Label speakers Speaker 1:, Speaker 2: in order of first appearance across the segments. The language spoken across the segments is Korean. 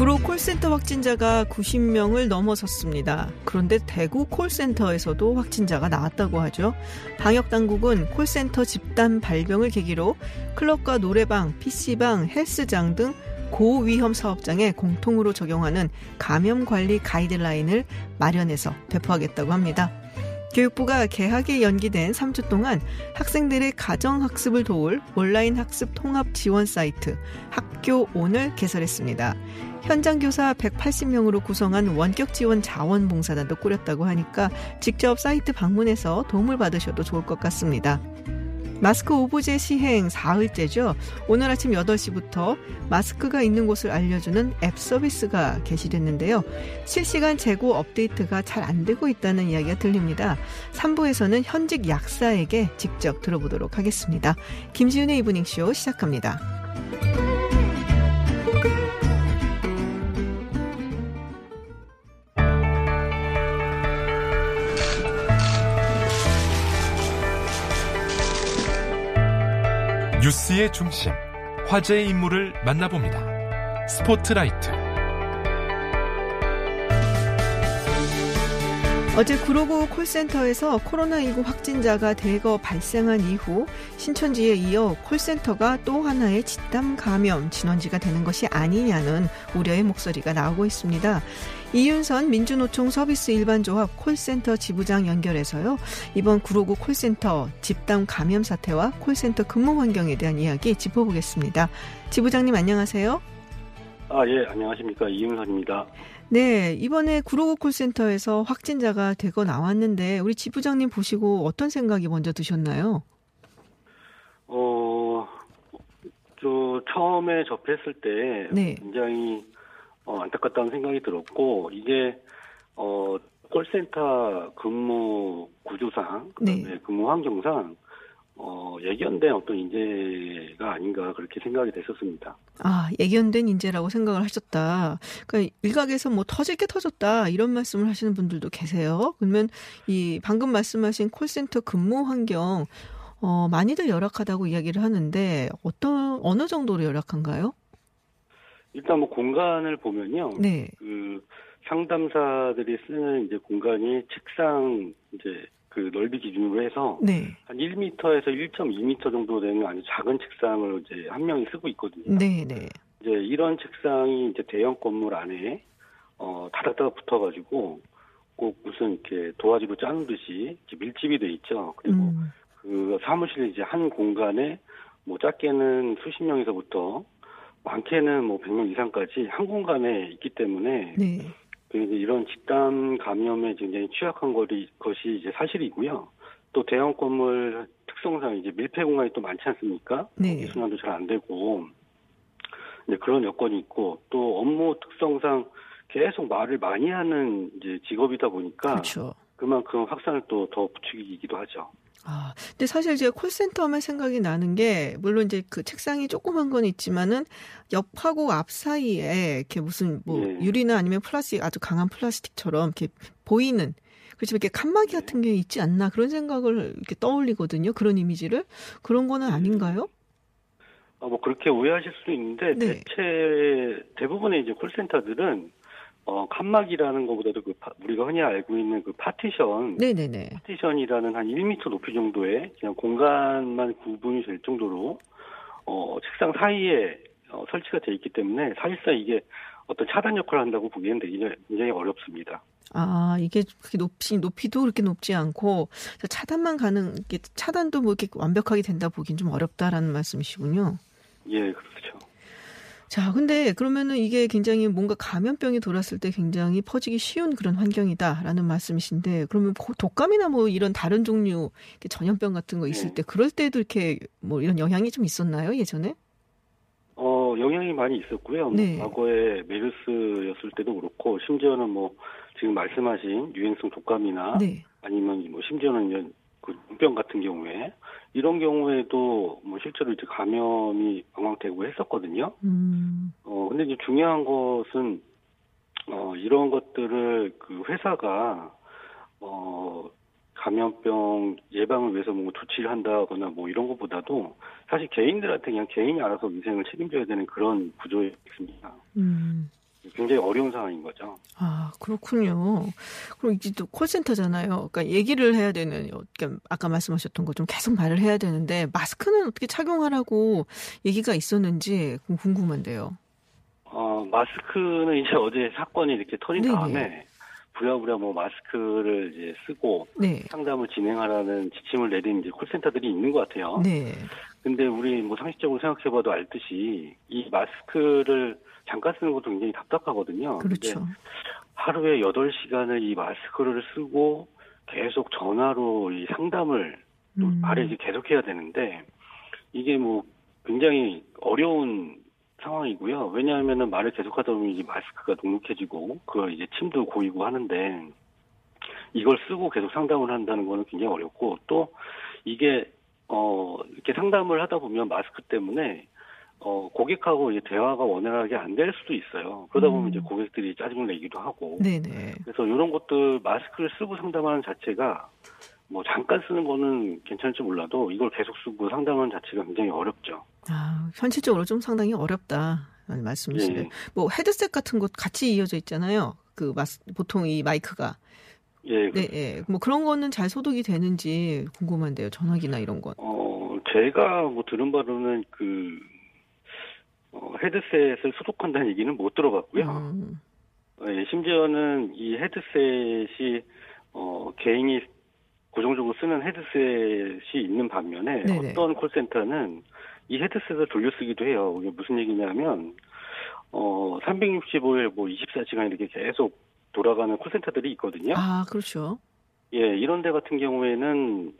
Speaker 1: 구로 콜센터 확진자가 90명을 넘어섰습니다. 그런데 대구 콜센터에서도 확진자가 나왔다고 하죠. 방역 당국은 콜센터 집단 발병을 계기로 클럽과 노래방, PC방, 헬스장 등 고위험 사업장에 공통으로 적용하는 감염 관리 가이드라인을 마련해서 배포하겠다고 합니다. 교육부가 개학이 연기된 3주 동안 학생들의 가정학습을 도울 온라인 학습 통합 지원 사이트 학교 온을 개설했습니다. 현장 교사 180명으로 구성한 원격 지원 자원봉사단도 꾸렸다고 하니까 직접 사이트 방문해서 도움을 받으셔도 좋을 것 같습니다. 마스크 오브제 시행 4일째죠. 오늘 아침 8시부터 마스크가 있는 곳을 알려주는 앱 서비스가 개시됐는데요. 실시간 재고 업데이트가 잘 안 되고 있다는 이야기가 들립니다. 3부에서는 현직 약사에게 직접 들어보도록 하겠습니다. 김지윤의 이브닝쇼 시작합니다.
Speaker 2: 뉴스의 중심, 화제의 인물을 만나봅니다. 스포트라이트.
Speaker 1: 어제 구로구 콜센터에서 코로나19 확진자가 대거 발생한 이후 신천지에 이어 콜센터가 또 하나의 집단 감염 진원지가 되는 것이 아니냐는 우려의 목소리가 나오고 있습니다. 이윤선 민주노총 서비스 일반조합 콜센터 지부장 연결해서요. 이번 구로구 콜센터 집단 감염 사태와 콜센터 근무 환경에 대한 이야기 짚어보겠습니다. 지부장님 안녕하세요.
Speaker 3: 아, 예, 안녕하십니까. 이윤선입니다.
Speaker 1: 네, 이번에 구로구 콜센터에서 확진자가 되고 나왔는데 우리 지부장님 보시고 어떤 생각이 먼저 드셨나요?
Speaker 3: 어, 저 처음에 접했을 때
Speaker 1: 네.
Speaker 3: 굉장히 어, 안타깝다는 생각이 들었고 이게 어 콜센터 근무 구조상
Speaker 1: 네.
Speaker 3: 그다음에 근무 환경상 어 예견된 어떤 인재가 아닌가 그렇게 생각이 됐었습니다.
Speaker 1: 아, 예견된 인재라고 생각을 하셨다. 그러니까 일각에서 뭐 터질 게 터졌다 이런 말씀을 하시는 분들도 계세요. 그러면 이 방금 말씀하신 콜센터 근무 환경 어, 많이들 열악하다고 이야기를 하는데 어떤 어느 정도로 열악한가요?
Speaker 3: 일단 뭐 공간을 보면요.
Speaker 1: 네.
Speaker 3: 그 상담사들이 쓰는 이제 공간이 책상 이제 그 넓이 기준으로 해서
Speaker 1: 네.
Speaker 3: 한 1m에서 1.2m 정도 되는 아주 작은 책상을 이제 한 명이 쓰고 있거든요.
Speaker 1: 네, 네.
Speaker 3: 이제 이런 책상이 이제 대형 건물 안에 어 다닥다닥 붙어가지고 꼭 무슨 이렇게 도화지로 짜는 듯이 이렇게 밀집이 돼 있죠. 그리고
Speaker 1: 음.
Speaker 3: 그 사무실 이제 한 공간에 뭐 작게는 수십 명에서부터 많게는 뭐 100명 이상까지 한 공간에 있기 때문에
Speaker 1: 네.
Speaker 3: 이런 집단 감염에 굉장히 취약한 거리, 것이 이제 사실이고요. 또 대형 건물 특성상 이제 밀폐 공간이 또 많지 않습니까?
Speaker 1: 네.
Speaker 3: 순환도 잘 안 되고 이제 그런 여건이 있고 또 업무 특성상 계속 말을 많이 하는 이제 직업이다 보니까
Speaker 1: 그렇죠.
Speaker 3: 그만큼 확산을 또 더 부추기기도 하죠.
Speaker 1: 아, 근데 사실 제가 콜센터 하면 생각이 나는 게, 물론 이제 그 책상이 조그만 건 있지만은, 옆하고 앞 사이에, 이렇게 무슨, 뭐,
Speaker 3: 예.
Speaker 1: 유리나 아니면 플라스틱, 아주 강한 플라스틱처럼, 이렇게 보이는, 그렇지만 이렇게 칸막이 같은 게 있지 않나, 그런 생각을 이렇게 떠올리거든요. 그런 이미지를. 그런 거는 아닌가요?
Speaker 3: 어, 뭐 그렇게 오해하실 수도 있는데
Speaker 1: 네.
Speaker 3: 대체 대부분의 이제 콜센터들은 어 칸막이라는 것보다도 그 파- 우리가 흔히 알고 있는 그 파티션
Speaker 1: 네네네.
Speaker 3: 파티션이라는 한 1m 높이 정도의 그냥 공간만 구분이 될 정도로 어 책상 사이에 어, 설치가 돼 있기 때문에 사실상 이게 어떤 차단 역할을 한다고 보기에는 되게 굉장히 어렵습니다.
Speaker 1: 아, 이게 그렇게 높이, 높이도 그렇게 높지 않고, 차단만 가능, 차단도 뭐 이렇게 완벽하게 된다 보긴 좀 어렵다라는 말씀이시군요.
Speaker 3: 예, 그렇죠.
Speaker 1: 자, 근데 그러면은 이게 굉장히 뭔가 감염병이 돌았을 때 굉장히 퍼지기 쉬운 그런 환경이다라는 말씀이신데, 그러면 고- 독감이나 뭐 이런 다른 종류 전염병 같은 거 있을
Speaker 3: 네.
Speaker 1: 때 그럴 때도 이렇게 뭐 이런 영향이 좀 있었나요, 예전에?
Speaker 3: 어, 영향이 많이 있었고요. 뭐
Speaker 1: 네.
Speaker 3: 과거에 메르스였을 때도 그렇고, 심지어는 뭐, 지금 말씀하신 유행성 독감이나,
Speaker 1: 네.
Speaker 3: 아니면 뭐, 심지어는 이런 그병 같은 경우에, 이런 경우에도 뭐 실제로 이제 감염이 방황되고 했었거든요.
Speaker 1: 음,
Speaker 3: 어, 근데 이제 중요한 것은, 어, 이런 것들을 그 회사가, 어, 감염병 예방을 위해서 뭐 조치를 한다거나 뭐 이런 것보다도 사실 개인들한테 그냥 개인이 알아서 위생을 책임져야 되는 그런 구조에 있습니다.
Speaker 1: 음.
Speaker 3: 굉장히 어려운 상황인 거죠.
Speaker 1: 아, 그렇군요. 그리고 이제 또 콜센터잖아요. 그러니까 얘기를 해야 되는, 그러니까 아까 말씀하셨던 거 좀 계속 말을 해야 되는데, 마스크는 어떻게 착용하라고 얘기가 있었는지 궁금한데요.
Speaker 3: 어, 마스크는 이제 어제 사건이 이렇게 터진
Speaker 1: 네네.
Speaker 3: 다음에 부랴부랴 뭐 마스크를 이제 쓰고
Speaker 1: 네.
Speaker 3: 상담을 진행하라는 지침을 내린 이제 콜센터들이 있는 것 같아요.
Speaker 1: 네.
Speaker 3: 근데 우리 뭐 상식적으로 생각해봐도 알듯이 이 마스크를 잠깐 쓰는 것도 굉장히 답답하거든요.
Speaker 1: 그렇죠.
Speaker 3: 하루에 8시간을 이 마스크를 쓰고 계속 전화로 이 상담을 또
Speaker 1: 음.
Speaker 3: 말에 이제 계속해야 되는데 이게 뭐 굉장히 어려운 상황이고요. 왜냐하면은 말을 계속하다 보면 이제 마스크가 눅눅해지고 그걸 이제 침도 고이고 하는데 이걸 쓰고 계속 상담을 한다는 거는 굉장히 어렵고 또 이게 어 이렇게 상담을 하다 보면 마스크 때문에 어 고객하고 이제 대화가 원활하게 안 될 수도 있어요. 그러다 보면
Speaker 1: 음.
Speaker 3: 이제 고객들이 짜증을 내기도 하고
Speaker 1: 네네.
Speaker 3: 그래서 이런 것들 마스크를 쓰고 상담하는 자체가 뭐 잠깐 쓰는 거는 괜찮을지 몰라도 이걸 계속 쓰고 상담하는 자체가 굉장히 어렵죠.
Speaker 1: 아, 현실적으로 좀 상당히 어렵다라는 말씀이시네요.
Speaker 3: 예.
Speaker 1: 뭐 헤드셋 같은 것 같이 이어져 있잖아요. 그 마스, 보통 이 마이크가.
Speaker 3: 예,
Speaker 1: 네, 예. 뭐 그런 거는 잘 소독이 되는지 궁금한데요. 전화기나 이런 건.
Speaker 3: 어, 제가 뭐 들은 바로는 그, 어, 헤드셋을 소독한다는 얘기는 못 들어봤고요.
Speaker 1: 음,
Speaker 3: 예, 심지어는 이 헤드셋이, 어, 개인이 고정적으로 쓰는 헤드셋이 있는 반면에
Speaker 1: 네네.
Speaker 3: 어떤 콜센터는 이 헤드셋을 돌려쓰기도 해요. 이게 무슨 얘기냐면, 어, 365일 뭐 24시간 이렇게 계속 돌아가는 콜센터들이 있거든요.
Speaker 1: 아, 그렇죠.
Speaker 3: 예, 이런 데 같은 경우에는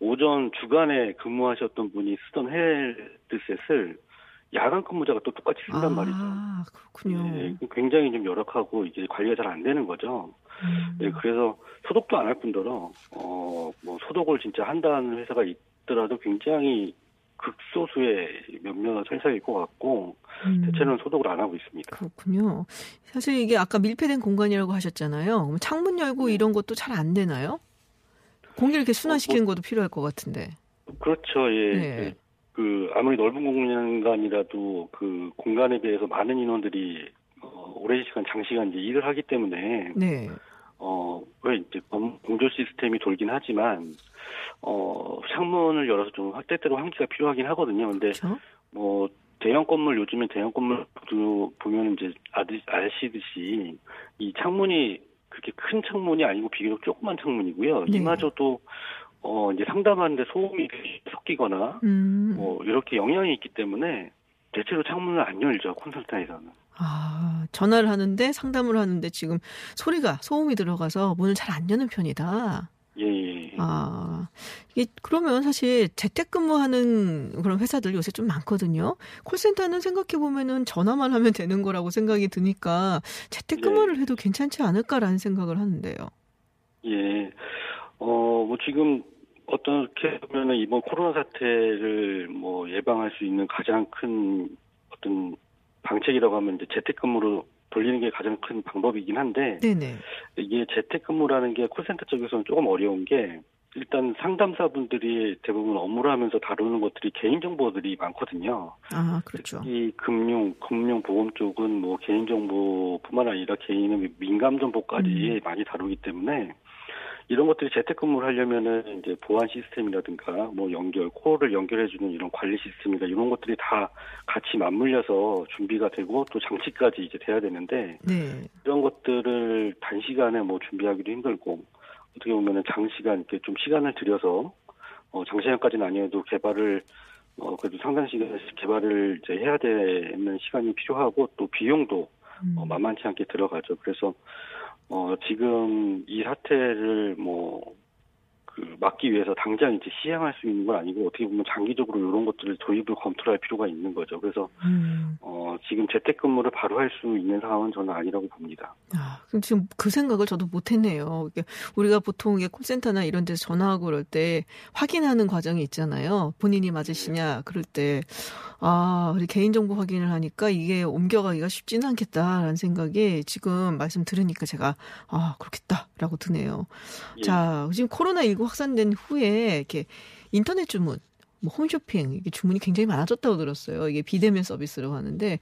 Speaker 3: 오전 주간에 근무하셨던 분이 쓰던 헤드셋을 야간 근무자가 또 똑같이 쓴단 말이죠.
Speaker 1: 아, 그렇군요.
Speaker 3: 예, 굉장히 좀 열악하고 이게 관리가 잘 안 되는 거죠.
Speaker 1: 음.
Speaker 3: 예, 그래서 소독도 안 할 뿐더러 어, 뭐 소독을 진짜 한다는 회사가 있더라도 굉장히 극소수의 몇몇 회사일 것 같고
Speaker 1: 음.
Speaker 3: 대체로는 소독을 안 하고 있습니다.
Speaker 1: 그렇군요. 사실 이게 아까 밀폐된 공간이라고 하셨잖아요. 그럼 창문 열고
Speaker 3: 네.
Speaker 1: 이런 것도 잘 안 되나요? 공기를 이렇게 순환시키는 것도 필요할 것 같은데.
Speaker 3: 그렇죠. 예.
Speaker 1: 네.
Speaker 3: 그 아무리 넓은 공간이라도 그 공간에 비해서 많은 인원들이 어, 오랜 시간 장시간 이제 일을 하기 때문에
Speaker 1: 네.
Speaker 3: 어, 왜 이제 검- 공조 시스템이 돌긴 하지만 어, 창문을 열어서 좀 때때로 환기가 필요하긴 하거든요. 근데
Speaker 1: 그렇죠.
Speaker 3: 뭐 대형 건물 요즘에 대형 건물도 보면 이제 아시듯이 이 창문이 그렇게 큰 창문이 아니고 비교적 조그만 창문이고요.
Speaker 1: 네.
Speaker 3: 이마저도 어 이제 상담하는데 소음이 섞이거나
Speaker 1: 음.
Speaker 3: 뭐 이렇게 영향이 있기 때문에 대체로 창문을 안 열죠 콘설트에서는.
Speaker 1: 아, 전화를 하는데 상담을 하는데 지금 소리가 소음이 들어가서 문을 잘 안 여는 편이다.
Speaker 3: 예, 예.
Speaker 1: 아, 이게 그러면 사실 재택근무하는 그런 회사들 요새 좀 많거든요. 콜센터는 생각해 보면은 전화만 하면 되는 거라고 생각이 드니까 재택근무를 해도 괜찮지 않을까라는 생각을 하는데요.
Speaker 3: 예. 어, 뭐 지금 어떻게 보면은 이번 코로나 사태를 뭐 예방할 수 있는 가장 큰 어떤 방책이라고 하면 이제 재택근무로 돌리는 게 가장 큰 방법이긴 한데
Speaker 1: 네네.
Speaker 3: 이게 재택근무라는 게 콜센터 쪽에서는 조금 어려운 게 일단 상담사분들이 대부분 업무를 하면서 다루는 것들이 개인정보들이 많거든요.
Speaker 1: 아, 그렇죠.
Speaker 3: 이 금융, 금융보험 쪽은 뭐 개인정보뿐만 아니라 개인의 민감정보까지 많이 다루기 때문에 이런 것들이 재택근무를 하려면은 이제 보안 시스템이라든가 뭐 연결, 코어를 연결해주는 이런 관리 시스템이나 이런 것들이 다 같이 맞물려서 준비가 되고 또 장치까지 이제 돼야 되는데
Speaker 1: 네.
Speaker 3: 이런 것들을 단시간에 뭐 준비하기도 힘들고 어떻게 보면은 장시간 이렇게 좀 시간을 들여서 어 장시간까지는 아니어도 개발을 어 그래도 상당 시간 개발을 이제 해야 되는 시간이 필요하고 또 비용도
Speaker 1: 음.
Speaker 3: 어, 만만치 않게 들어가죠. 그래서 어 지금 이 사태를 뭐 그 막기 위해서 당장 이제 시행할 수 있는 건 아니고 어떻게 보면 장기적으로 이런 것들을 도입을 검토할 필요가 있는 거죠. 그래서
Speaker 1: 음.
Speaker 3: 어, 지금 재택근무를 바로 할 수 있는 상황은 저는 아니라고 봅니다.
Speaker 1: 아, 그럼 지금 그 생각을 저도 못했네요. 우리가 보통 이게 콜센터나 이런 데서 전화하고 그럴 때 확인하는 과정이 있잖아요. 본인이 맞으시냐 그럴 때 아, 우리 개인정보 확인을 하니까 이게 옮겨가기가 쉽지는 않겠다라는 생각이 지금 말씀 들으니까 제가 아 그렇겠다라고 드네요.
Speaker 3: 예.
Speaker 1: 자, 지금 코로나 19 확산된 후에 이렇게 인터넷 주문, 뭐 홈쇼핑 이게 주문이 굉장히 많아졌다고 들었어요. 이게 비대면 서비스라고 하는데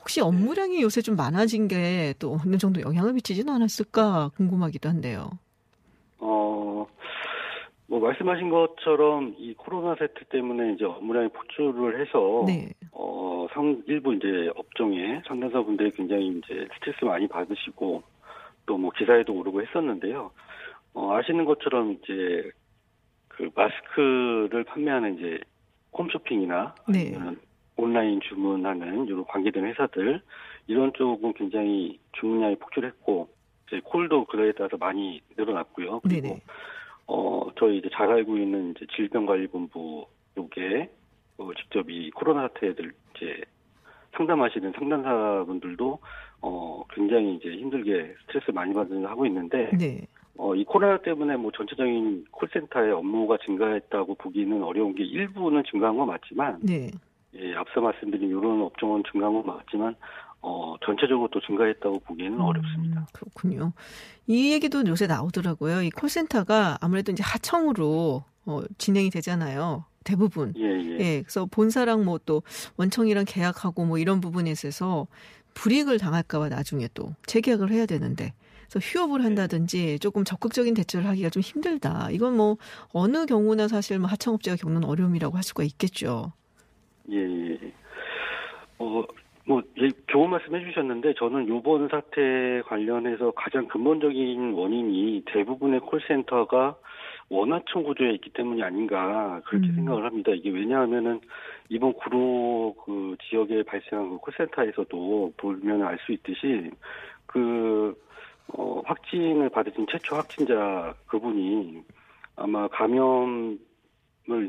Speaker 1: 혹시 업무량이 요새 좀 많아진 게 또 어느 정도 영향을 미치지는 않았을까 궁금하기도 한데요.
Speaker 3: 어, 뭐 말씀하신 것처럼 이 코로나 세트 때문에 이제 업무량이 폭주를 해서
Speaker 1: 네.
Speaker 3: 어, 상 일부 이제 업종의 상담사분들이 굉장히 이제 스트레스 많이 받으시고 또 뭐 기사에도 오르고 했었는데요. 어, 아시는 것처럼 이제 그 마스크를 판매하는 이제 홈쇼핑이나
Speaker 1: 네.
Speaker 3: 아니면 온라인 주문하는 이런 관계된 회사들 이런 쪽은 굉장히 주문량이 폭주했고 이제 콜도 그에 따라서 많이 늘어났고요. 그리고
Speaker 1: 네네.
Speaker 3: 어 저희 이제 잘 알고 있는 이제 질병관리본부 쪽에 어, 직접 이 코로나 사태들 이제 상담하시는 상담사분들도 어 굉장히 이제 힘들게 스트레스 많이 받는 하고 있는데
Speaker 1: 네.
Speaker 3: 어, 이 코로나 때문에 뭐 전체적인 콜센터의 업무가 증가했다고 보기는 어려운 게 일부는 증가한 건 맞지만,
Speaker 1: 네.
Speaker 3: 예, 앞서 말씀드린 이런 업종은 증가한 건 맞지만, 어, 전체적으로 또 증가했다고 보기에는 어렵습니다.
Speaker 1: 음, 그렇군요. 이 얘기도 요새 나오더라고요. 이 콜센터가 아무래도 이제 하청으로 어, 진행이 되잖아요. 대부분.
Speaker 3: 예, 예.
Speaker 1: 예, 그래서 본사랑 뭐 또 원청이랑 계약하고 뭐 이런 부분에 있어서 불이익을 당할까봐 나중에 또 재계약을 해야 되는데. 그래서 휴업을 한다든지 조금 적극적인 대처를 하기가 좀 힘들다. 이건 뭐 어느 경우나 사실 뭐 하청업체가 겪는 어려움이라고 할 수가 있겠죠.
Speaker 3: 예, 예. 어, 뭐, 예, 좋은 말씀 해 주셨는데, 저는 요번 사태 관련해서 가장 근본적인 원인이 대부분의 콜센터가 원하청 구조에 있기 때문이 아닌가, 그렇게
Speaker 1: 음.
Speaker 3: 생각을 합니다. 이게 왜냐하면은, 이번 구로 그 지역에 발생한 그 콜센터에서도 보면 알 수 있듯이, 그, 어, 확진을 받으신 최초 확진자 그분이 아마 감염을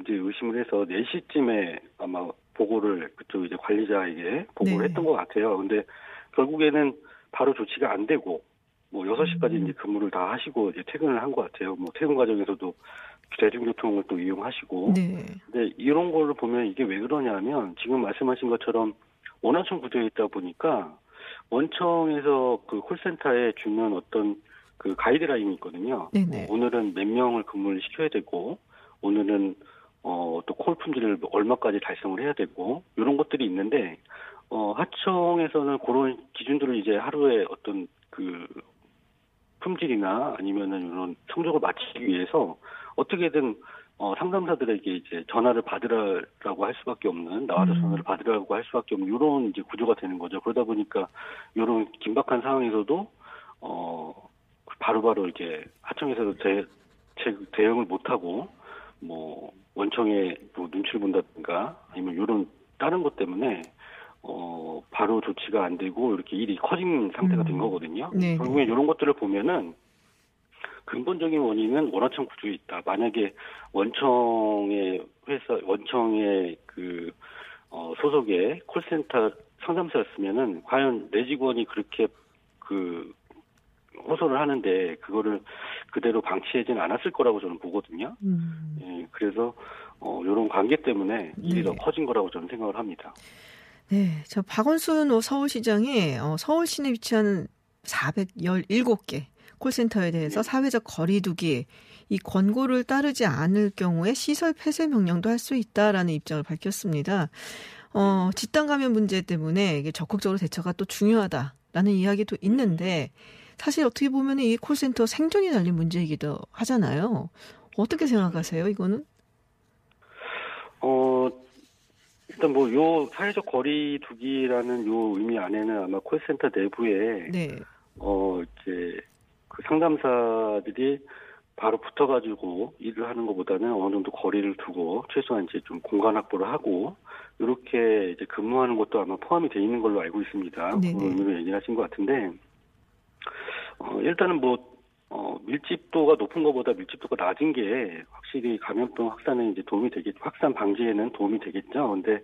Speaker 3: 이제 의심을 해서 4시쯤에 아마 보고를 그쪽 이제 관리자에게 보고를
Speaker 1: 네.
Speaker 3: 했던 것 같아요. 근데 결국에는 바로 조치가 안 되고 뭐 6시까지
Speaker 1: 음.
Speaker 3: 이제 근무를 다 하시고 이제 퇴근을 한 것 같아요. 뭐 퇴근 과정에서도 대중교통을 또 이용하시고.
Speaker 1: 네.
Speaker 3: 근데 이런 거를 보면 이게 왜 그러냐면 지금 말씀하신 것처럼 원하청 구조에 있다 보니까 원청에서 그 콜센터에 주는 어떤 그 가이드라인이 있거든요.
Speaker 1: 네네.
Speaker 3: 뭐 오늘은 몇 명을 근무를 시켜야 되고 오늘은 어, 또콜 품질을 얼마까지 달성을 해야 되고 이런 것들이 있는데 어, 하청에서는 그런 기준들을 이제 하루에 어떤 그 품질이나 아니면은 이런 성적을 맞추기 위해서 어떻게든 어, 상담사들에게 이제 전화를 받으라고 할 수밖에 없는 나와서
Speaker 1: 음.
Speaker 3: 전화를 받으라고 할 수밖에 없는 이런 이제 구조가 되는 거죠. 그러다 보니까 이런 긴박한 상황에서도 어 바로바로 이제 하청에서도 대, 제- 대응을 못하고 뭐 원청에 뭐 눈치를 본다든가 아니면 이런 다른 것 때문에 어 바로 조치가 안 되고 이렇게 일이 커진 상태가 된
Speaker 1: 음.
Speaker 3: 거거든요.
Speaker 1: 네네.
Speaker 3: 결국에 이런 것들을 보면은 근본적인 원인은 원하청 구조에 있다. 만약에 원청의 회사, 원청의 그, 어, 소속의 콜센터 상담사였으면은 과연 내 직원이 그렇게 그, 호소를 하는데 그거를 그대로 방치하지는 않았을 거라고 저는 보거든요.
Speaker 1: 음.
Speaker 3: 예, 그래서, 어, 요런 관계 때문에 일이
Speaker 1: 네.
Speaker 3: 더 커진 거라고 저는 생각을 합니다.
Speaker 1: 네. 저 박원순 어, 서울시장이 어, 서울 시내 위치한 417개 콜센터에 대해서 사회적 거리두기 이 권고를 따르지 않을 경우에 시설 폐쇄 명령도 할 수 있다라는 입장을 밝혔습니다. 어, 집단 감염 문제 때문에 이게 적극적으로 대처가 또 중요하다라는 이야기도 있는데 사실 어떻게 보면 이 콜센터 생존이 달린 문제이기도 하잖아요. 어떻게 생각하세요, 이거는?
Speaker 3: 어, 일단 뭐 요 사회적 거리 두기라는 요 의미 안에는 아마 콜센터 내부에
Speaker 1: 네.
Speaker 3: 어, 이제, 그 상담사들이 바로 붙어가지고 일을 하는 것보다는 어느 정도 거리를 두고 최소한 이제 좀 공간 확보를 하고 이렇게 이제 근무하는 것도 아마 포함이 돼 있는 걸로 알고 있습니다.
Speaker 1: 네네.
Speaker 3: 그 의미로 얘기하신 것 같은데, 어, 일단은 뭐, 어, 밀집도가 높은 것보다 밀집도가 낮은 게 확실히 감염병 확산에 이제 도움이 되겠, 확산 방지에는 도움이 되겠죠. 근데,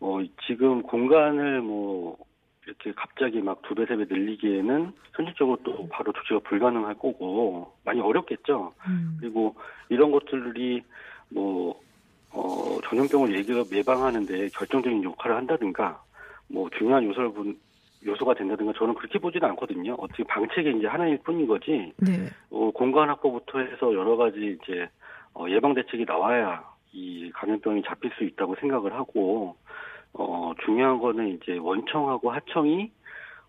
Speaker 3: 어, 지금 공간을 뭐, 이렇게 갑자기 막 두 배, 세 배 늘리기에는 현실적으로 또 바로 조치가 불가능할 거고, 많이 어렵겠죠.
Speaker 1: 음.
Speaker 3: 그리고 이런 것들이 뭐, 어, 전염병을 예가 예방하는데 결정적인 역할을 한다든가, 뭐, 중요한 요소를 분, 요소가 된다든가 저는 그렇게 보지는 않거든요. 어떻게 방책이 이제 하나일 뿐인 거지,
Speaker 1: 네.
Speaker 3: 어, 공간 확보부터 해서 여러 가지 이제 어, 예방 대책이 나와야 이 감염병이 잡힐 수 있다고 생각을 하고 어, 중요한 거는 이제 원청하고 하청이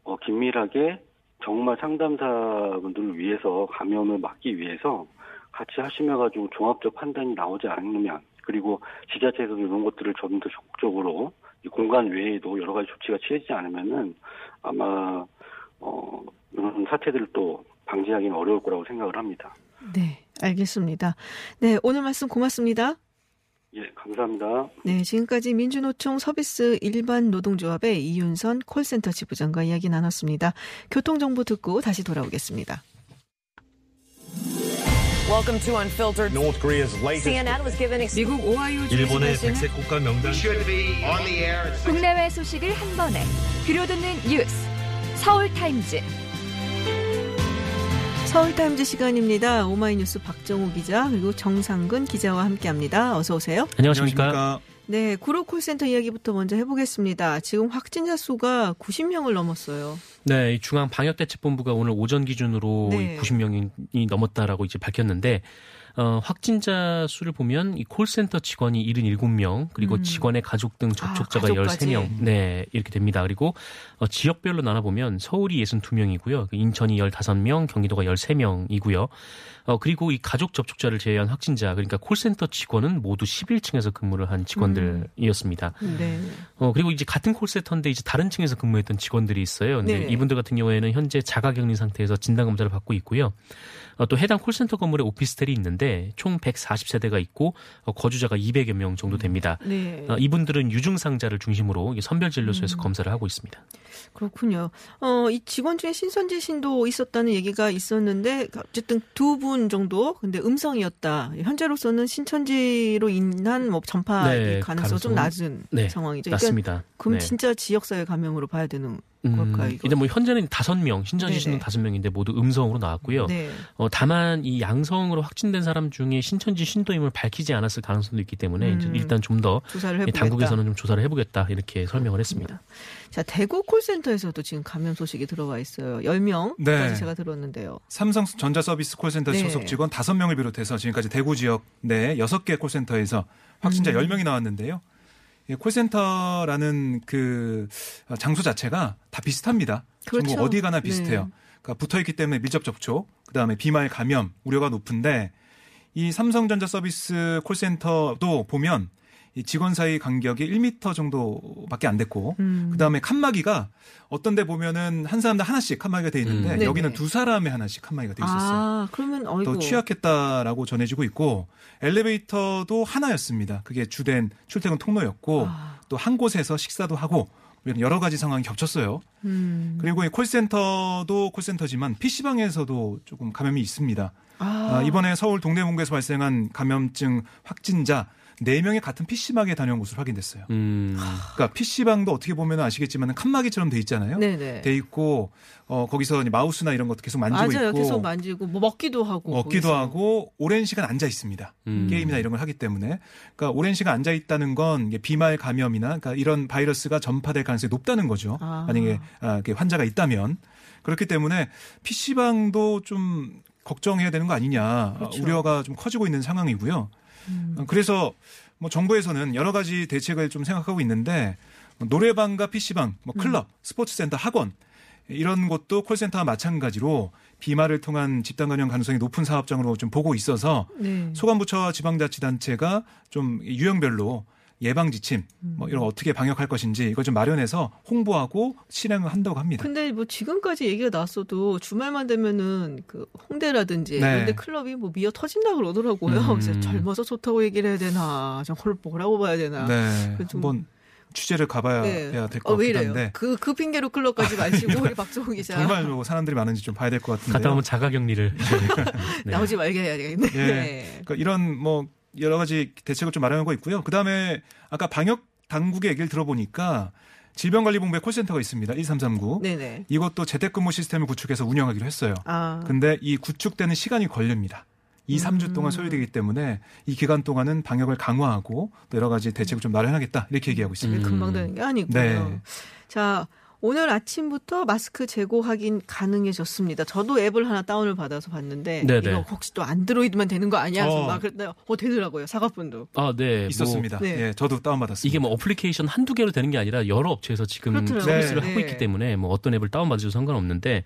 Speaker 3: 어, 긴밀하게 정말 상담사분들을 위해서 감염을 막기 위해서 같이 하시며 가지고 종합적 판단이 나오지 않으면 그리고 지자체에서도 이런 것들을 좀 더 적극적으로 이 공간 외에도 여러 가지 조치가 취해지지 않으면은 아마 어 이런 사태들을 또 방지하기는 어려울 거라고 생각을 합니다.
Speaker 1: 네, 알겠습니다. 네, 오늘 말씀 고맙습니다.
Speaker 3: 예, 감사합니다.
Speaker 1: 네, 지금까지 민주노총 서비스 일반 노동조합의 이윤선 콜센터 지부장과 이야기 나눴습니다. 교통정보 듣고 다시 돌아오겠습니다.
Speaker 4: Welcome to Unfiltered.
Speaker 5: North Korea's latest.
Speaker 4: CNN was given
Speaker 1: 미국 오하이오
Speaker 6: 일본의 백색 국가 명단
Speaker 5: should be on the air at
Speaker 7: 국내외 소식을 한 번에 들려듣는 뉴스 서울 타임즈
Speaker 1: 서울타임즈 시간입니다. 오마이뉴스 박정우 기자 그리고 정상근 기자와 함께합니다. 어서 오세요.
Speaker 6: 안녕하십니까?
Speaker 1: 네, 구로 콜센터 이야기부터 먼저 해보겠습니다. 지금 확진자 수가 90명을 넘었어요.
Speaker 6: 네, 이 중앙 방역대책본부가 오늘 오전 기준으로
Speaker 1: 네.
Speaker 6: 90명이 넘었다라고 이제 밝혔는데 어, 확진자 수를 보면 이 콜센터 직원이 77명, 그리고
Speaker 1: 음.
Speaker 6: 직원의 가족 등 접촉자가
Speaker 1: 아, 가족까지.
Speaker 6: 13명. 네, 이렇게 됩니다. 그리고 어, 지역별로 나눠보면 서울이 62명이고요. 인천이 15명, 경기도가 13명이고요. 어, 그리고 이 가족 접촉자를 제외한 확진자, 그러니까 콜센터 직원은 모두 11층에서 근무를 한 직원들이었습니다.
Speaker 1: 네.
Speaker 6: 어, 그리고 이제 같은 콜센터인데 이제 다른 층에서 근무했던 직원들이 있어요. 근데
Speaker 1: 네.
Speaker 6: 이분들 같은 경우에는 현재 자가격리 상태에서 진단 검사를 받고 있고요. 어, 또 해당 콜센터 건물에 오피스텔이 있는데 총 140세대가 있고 어, 거주자가 200여 명 정도 됩니다.
Speaker 1: 네.
Speaker 6: 어, 이분들은 유증상자를 중심으로 선별진료소에서
Speaker 1: 음.
Speaker 6: 검사를 하고 있습니다.
Speaker 1: 그렇군요. 어, 이 직원 중에 신선지신도 있었다는 얘기가 있었는데 어쨌든 두 분 정도 근데 음성이었다. 현재로서는 신천지로 인한 뭐 전파
Speaker 6: 네,
Speaker 1: 가능성 좀 낮은
Speaker 6: 네,
Speaker 1: 상황이죠. 그러니까
Speaker 6: 맞습니다.
Speaker 1: 그럼
Speaker 6: 네.
Speaker 1: 진짜 지역사회 감염으로 봐야 되는
Speaker 6: 음,
Speaker 1: 걸까요? 이거?
Speaker 6: 일단 뭐 현재는 다섯 명 신천지 씨는. 다섯 명인데 모두 음성으로 나왔고요.
Speaker 1: 네.
Speaker 6: 어, 다만 이 양성으로 확진된 사람 중에 신천지 신도임을 밝히지 않았을 가능성도 있기 때문에 이제
Speaker 1: 음.
Speaker 6: 일단 좀더
Speaker 1: 조사를 해보겠다.
Speaker 6: 당국에서는 좀 조사를 해보겠다 이렇게 설명을 했습니다.
Speaker 1: 자, 대구 콜센터에서도 지금 감염 소식이 들어와 있어요. 10명까지
Speaker 8: 네.
Speaker 1: 제가 들었는데요.
Speaker 8: 삼성 전자 서비스 콜센터
Speaker 1: 네.
Speaker 8: 소속 직원 5명을 비롯해서 지금까지 대구 지역 내 6개 콜센터에서 확진자
Speaker 1: 음.
Speaker 8: 10명이 나왔는데요. 이 콜센터라는 그 장소 자체가 다 비슷합니다.
Speaker 1: 그렇죠.
Speaker 8: 전국 어디 가나
Speaker 1: 네.
Speaker 8: 비슷해요. 그러니까 붙어 있기 때문에 밀접 접촉, 그다음에 비말 감염 우려가 높은데 이 삼성전자 서비스 콜센터도 보면 이 직원 사이 간격이 1m 정도밖에 안 됐고
Speaker 1: 음.
Speaker 8: 그다음에 칸막이가 어떤 데 보면은 한 사람당 하나씩 칸막이가 돼 있는데
Speaker 6: 음.
Speaker 8: 여기는 두 사람에 하나씩 칸막이가 돼 있었어요.
Speaker 1: 아, 그러면 어이구.
Speaker 8: 또 취약했다라고 전해지고 있고 엘리베이터도 하나였습니다. 그게 주된 출퇴근 통로였고
Speaker 1: 아.
Speaker 8: 또한 곳에서 식사도 하고 이런 여러 가지 상황이 겹쳤어요.
Speaker 1: 음.
Speaker 8: 그리고 이 콜센터도 콜센터지만 PC방에서도 조금 감염이 있습니다.
Speaker 1: 아,
Speaker 8: 아, 이번에 서울 동대문구에서 발생한 감염증 확진자 4명이 같은 PC방에 다녀온 것으로 확인됐어요.
Speaker 6: 음,
Speaker 8: 그러니까 PC방도 어떻게 보면 아시겠지만 칸막이처럼 돼 있잖아요.
Speaker 1: 네네.
Speaker 8: 돼 있고 어 거기서 이제 마우스나 이런 것도 계속 만지고
Speaker 1: 맞아요.
Speaker 8: 있고
Speaker 1: 계속 만지고 뭐 먹기도 하고
Speaker 8: 먹기도
Speaker 1: 거기서.
Speaker 8: 하고 오랜 시간 앉아 있습니다.
Speaker 6: 음.
Speaker 8: 게임이나 이런 걸 하기 때문에 그러니까 오랜 시간 앉아 있다는 건 비말 감염이나 그러니까 이런 바이러스가 전파될 가능성이 높다는 거죠.
Speaker 1: 아.
Speaker 8: 만약에 아, 환자가 있다면 그렇기 때문에 PC방도 좀 걱정해야 되는 거 아니냐
Speaker 1: 그렇죠. 음.
Speaker 8: 우려가 좀 커지고 있는 상황이고요. 어, 그래서 뭐 정부에서는 여러 가지 대책을 좀 생각하고 있는데 뭐 노래방과 PC방, 뭐 클럽,
Speaker 1: 음.
Speaker 8: 스포츠센터, 학원 이런 곳도 콜센터와 마찬가지로 비말을 통한 집단 감염 가능성이 높은 사업장으로 좀 보고 있어서
Speaker 1: 네.
Speaker 8: 소관부처와 지방자치단체가 좀 유형별로 예방 지침
Speaker 1: 음.
Speaker 8: 뭐 이런 거 어떻게 방역할 것인지 이걸 좀 마련해서 홍보하고 실행을 한다고 합니다.
Speaker 1: 근데 뭐 지금까지 얘기가 나왔어도 주말만 되면은 그 홍대라든지
Speaker 8: 네.
Speaker 1: 이런데 클럽이 뭐 미어 터진다 그러더라고요.
Speaker 6: 음.
Speaker 1: 그래서 젊어서 좋다고 얘기를 해야 되나, 정말 뭐라고 봐야 되나.
Speaker 8: 네,
Speaker 1: 그좀
Speaker 8: 한번 취재를 가봐야
Speaker 1: 네.
Speaker 8: 될것
Speaker 1: 어, 왜
Speaker 8: 같긴
Speaker 1: 이래요?
Speaker 8: 한데
Speaker 1: 그, 그 핑계로 클럽까지 마시고 우리 박종호 기자
Speaker 8: 정말 뭐 사람들이 많은지 좀 봐야 될 것 같은데요.
Speaker 6: 갔다 오면 자가격리를 네.
Speaker 1: 나오지 말게 해야 되겠네.
Speaker 8: 예.
Speaker 1: 네.
Speaker 8: 그러니까 이런 뭐 여러 가지 대책을 좀 마련한 거 있고요. 그 다음에 아까 방역 당국의 얘기를 들어보니까 질병관리본부에 콜센터가 있습니다. 1339.
Speaker 1: 네네.
Speaker 8: 이것도 재택근무 시스템을 구축해서 운영하기로 했어요.
Speaker 1: 아.
Speaker 8: 근데 이 구축되는 시간이 걸립니다. 2, 3주
Speaker 1: 음.
Speaker 8: 동안 소요되기 때문에 이 기간 동안은 방역을 강화하고 또 여러 가지 대책을 좀 마련하겠다 이렇게 얘기하고 있습니다.
Speaker 1: 이게 금방 되는 게 아니고요.
Speaker 8: 네.
Speaker 1: 자, 오늘 아침부터 마스크 재고 확인 가능해졌습니다. 저도 앱을 하나 다운을 받아서 봤는데
Speaker 6: 네네.
Speaker 1: 이거 혹시 또 안드로이드만 되는 거 아니야?
Speaker 8: 어.
Speaker 1: 막 그랬더니 어 되더라고요. 사과폰도.
Speaker 6: 아, 네. 뭐
Speaker 8: 있었습니다.
Speaker 1: 네.
Speaker 8: 예, 저도 다운 받았습니다.
Speaker 6: 이게 뭐 어플리케이션 한두 개로 되는 게 아니라 여러 업체에서 지금
Speaker 1: 그렇더라고요.
Speaker 6: 서비스를
Speaker 1: 네.
Speaker 6: 하고 있기 때문에 뭐 어떤 앱을 다운 받으셔도 상관없는데